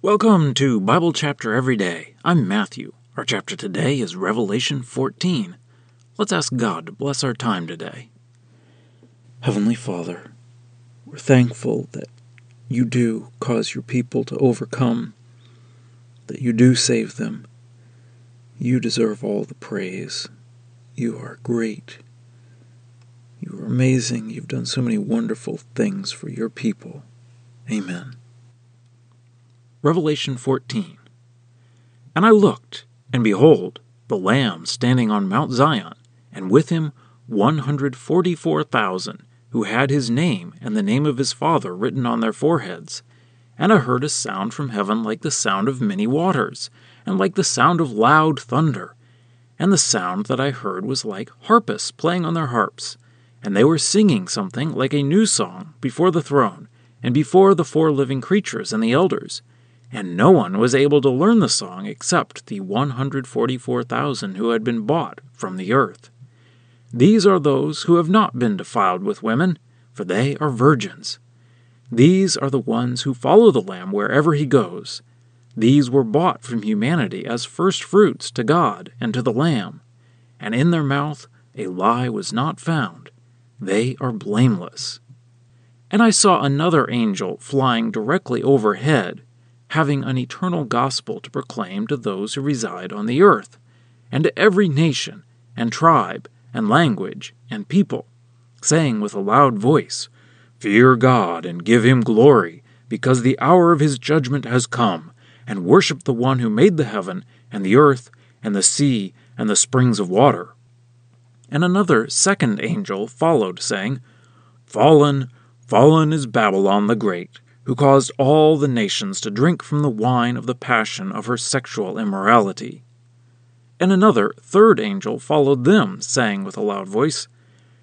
Welcome to Bible Chapter Every Day. I'm Matthew. Our chapter today is Revelation 14. Let's ask God to bless our time today. Heavenly Father, we're thankful that you do cause your people to overcome, that you do save them. You deserve all the praise. You are great. You are amazing. You've done so many wonderful things for your people. Amen. Revelation 14. And I looked, and behold, the Lamb standing on Mount Zion, and with him 144,000, who had his name and the name of his Father written on their foreheads. And I heard a sound from heaven like the sound of many waters, and like the sound of loud thunder. And the sound that I heard was like harpists playing on their harps, and they were singing something like a new song before the throne, and before the four living creatures and the elders and no one was able to learn the song except the 144,000 who had been bought from the earth. These are those who have not been defiled with women, for they are virgins. These are the ones who follow the Lamb wherever he goes. These were bought from humanity as first fruits to God and to the Lamb, and in their mouth a lie was not found. They are blameless. And I saw another angel flying directly overhead having an eternal gospel to proclaim to those who reside on the earth, and to every nation, and tribe, and language, and people, saying with a loud voice, Fear God and give him glory, because the hour of his judgment has come, and worship the one who made the heaven, and the earth, and the sea, and the springs of water. And another second angel followed, saying, Fallen, fallen is Babylon the Great who caused all the nations to drink from the wine of the passion of her sexual immorality. And another, third angel followed them, saying with a loud voice,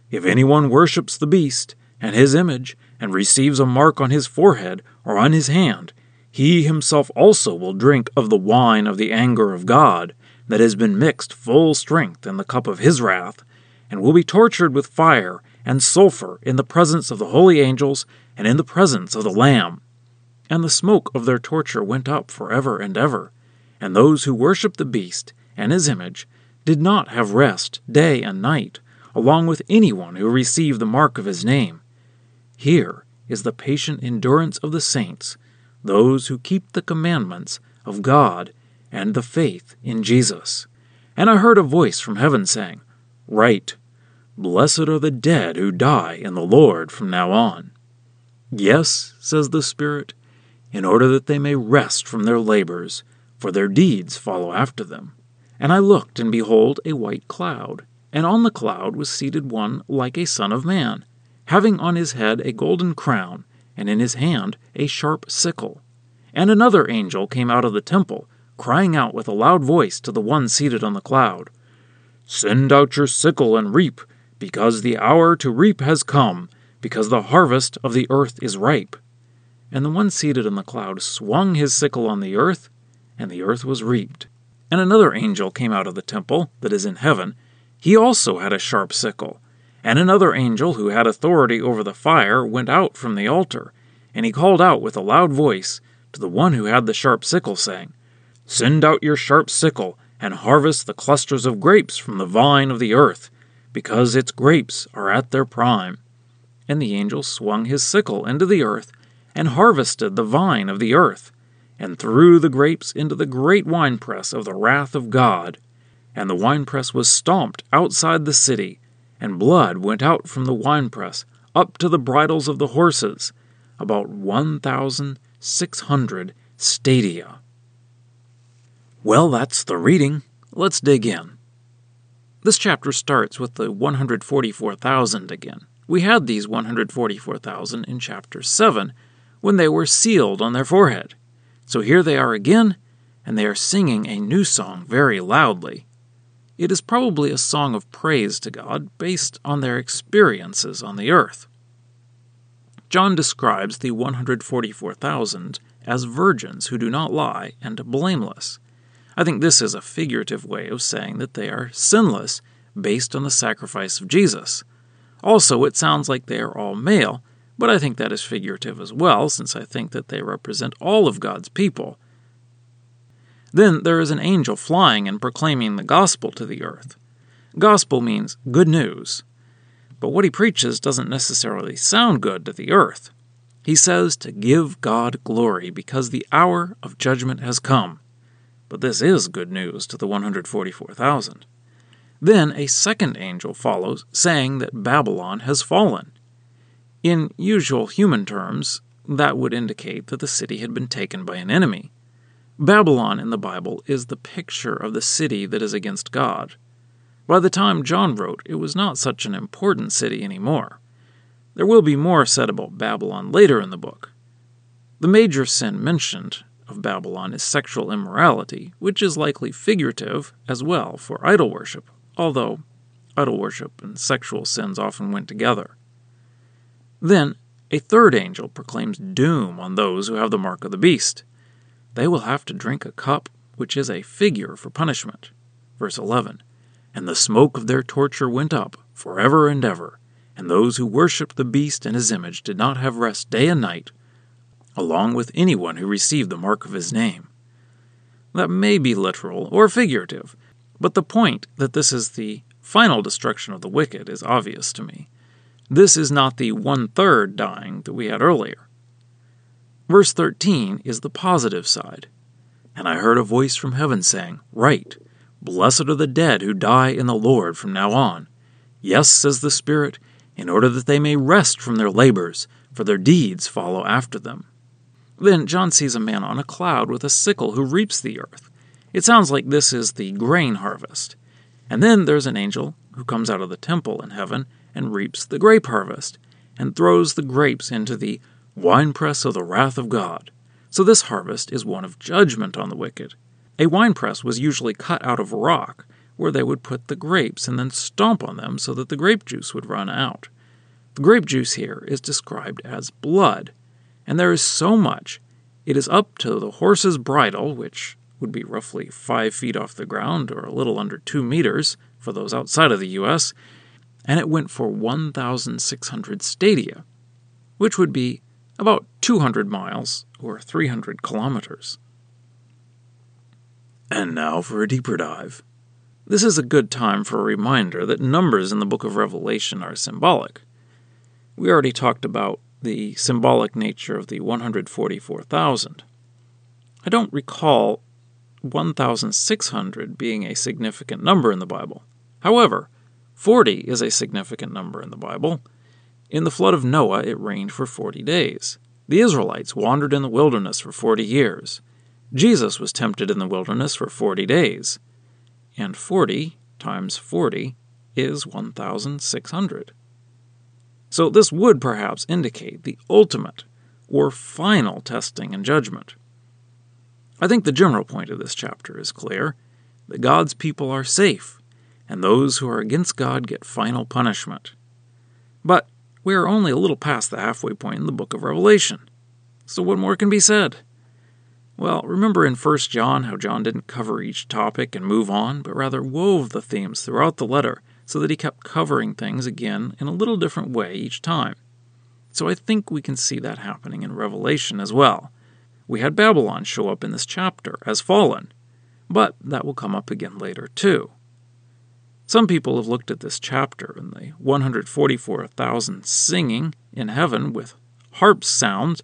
If anyone worships the beast and his image, and receives a mark on his forehead or on his hand, he himself also will drink of the wine of the anger of God, that has been mixed full strength in the cup of his wrath, and will be tortured with fire and sulfur in the presence of the holy angels and in the presence of the Lamb. And the smoke of their torture went up for ever and ever. And those who worshipped the beast and his image did not have rest day and night, along with anyone who received the mark of his name. Here is the patient endurance of the saints, those who keep the commandments of God and the faith in Jesus. And I heard a voice from heaven saying, Write, Blessed are the dead who die in the Lord from now on. Yes, says the Spirit, in order that they may rest from their labors, for their deeds follow after them. And I looked, and behold, a white cloud, and on the cloud was seated one like a Son of Man, having on his head a golden crown, and in his hand a sharp sickle. And another angel came out of the temple, crying out with a loud voice to the one seated on the cloud Send out your sickle and reap, because the hour to reap has come because the harvest of the earth is ripe. And the one seated in the cloud swung his sickle on the earth, and the earth was reaped. And another angel came out of the temple that is in heaven. He also had a sharp sickle. And another angel who had authority over the fire went out from the altar, and he called out with a loud voice to the one who had the sharp sickle, saying, Send out your sharp sickle, and harvest the clusters of grapes from the vine of the earth, because its grapes are at their prime. And the angel swung his sickle into the earth, and harvested the vine of the earth, and threw the grapes into the great winepress of the wrath of God. And the winepress was stomped outside the city, and blood went out from the winepress up to the bridles of the horses, about 1,600 stadia. Well, that's the reading. Let's dig in. This chapter starts with the 144,000 again. We had these 144,000 in chapter 7 when they were sealed on their forehead. So here they are again, and they are singing a new song very loudly. It is probably a song of praise to God based on their experiences on the earth. John describes the 144,000 as virgins who do not lie and blameless. I think this is a figurative way of saying that they are sinless based on the sacrifice of Jesus. Also, it sounds like they are all male, but I think that is figurative as well, since I think that they represent all of God's people, Then there is an angel flying and proclaiming the gospel to the earth. Gospel means good news. But what he preaches doesn't necessarily sound good to the earth. He says to give God glory because the hour of judgment has come. But this is good news to the 144,000. Then a second angel follows, saying that Babylon has fallen. In usual human terms, that would indicate that the city had been taken by an enemy. Babylon in the Bible is the picture of the city that is against God. By the time John wrote, it was not such an important city anymore. There will be more said about Babylon later in the book. The major sin mentioned of Babylon is sexual immorality, which is likely figurative as well for idol worship, although idol worship and sexual sins often went together. Then a third angel proclaims doom on those who have the mark of the beast. They will have to drink a cup which is a figure for punishment. Verse 11 And the smoke of their torture went up forever and ever, and those who worshipped the beast and his image did not have rest day and night along with anyone who received the mark of his name. That may be literal or figurative, but the point that this is the final destruction of the wicked is obvious to me. This is not the one third dying that we had earlier. Verse 13 is the positive side. And I heard a voice from heaven saying, Write, Blessed are the dead who die in the Lord from now on. Yes, says the Spirit, in order that they may rest from their labors, for their deeds follow after them. Then John sees a man on a cloud with a sickle who reaps the earth. It sounds like this is the grain harvest. And then there's an angel who comes out of the temple in heaven and reaps the grape harvest, and throws the grapes into the winepress of the wrath of God. So this harvest is one of judgment on the wicked. A winepress was usually cut out of rock, where they would put the grapes and then stomp on them so that the grape juice would run out. The grape juice here is described as blood, and there is so much. It is up to the horse's bridle, which would be roughly five feet off the ground or a little under two meters for those outside of the U.S., and it went for 1,600 stadia, which would be about 200 miles or 300 kilometers. And now for a deeper dive. This is a good time for a reminder that numbers in the book of Revelation are symbolic. We already talked about the symbolic nature of the 144,000. I don't recall 1,600 being a significant number in the Bible. However, 40 is a significant number in the Bible. In the flood of Noah, it rained for 40 days. The Israelites wandered in the wilderness for 40 years. Jesus was tempted in the wilderness for 40 days. And 40 times 40 is 1,600. So this would perhaps indicate the ultimate or final testing and judgment. I think the general point of this chapter is clear that God's people are safe, and those who are against God get final punishment. But we are only a little past the halfway point in the book of Revelation. So what more can be said? Well, remember in 1 John how John didn't cover each topic and move on, but rather wove the themes throughout the letter so that he kept covering things again in a little different way each time. So I think we can see that happening in Revelation as well. We had Babylon show up in this chapter as fallen, but that will come up again later too. Some people have looked at this chapter and the 144,000 singing in heaven with harp sounds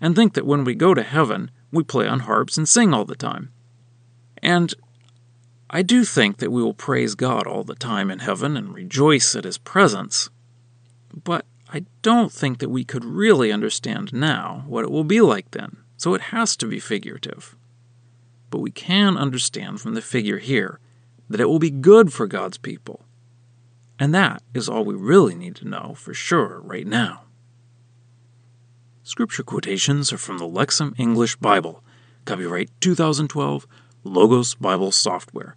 and think that when we go to heaven, we play on harps and sing all the time. And I do think that we will praise God all the time in heaven and rejoice at His presence, but I don't think that we could really understand now what it will be like then, so it has to be figurative. But we can understand from the figure here that it will be good for God's people. And that is all we really need to know for sure right now. Scripture quotations are from the Lexham English Bible, copyright 2012, Logos Bible Software.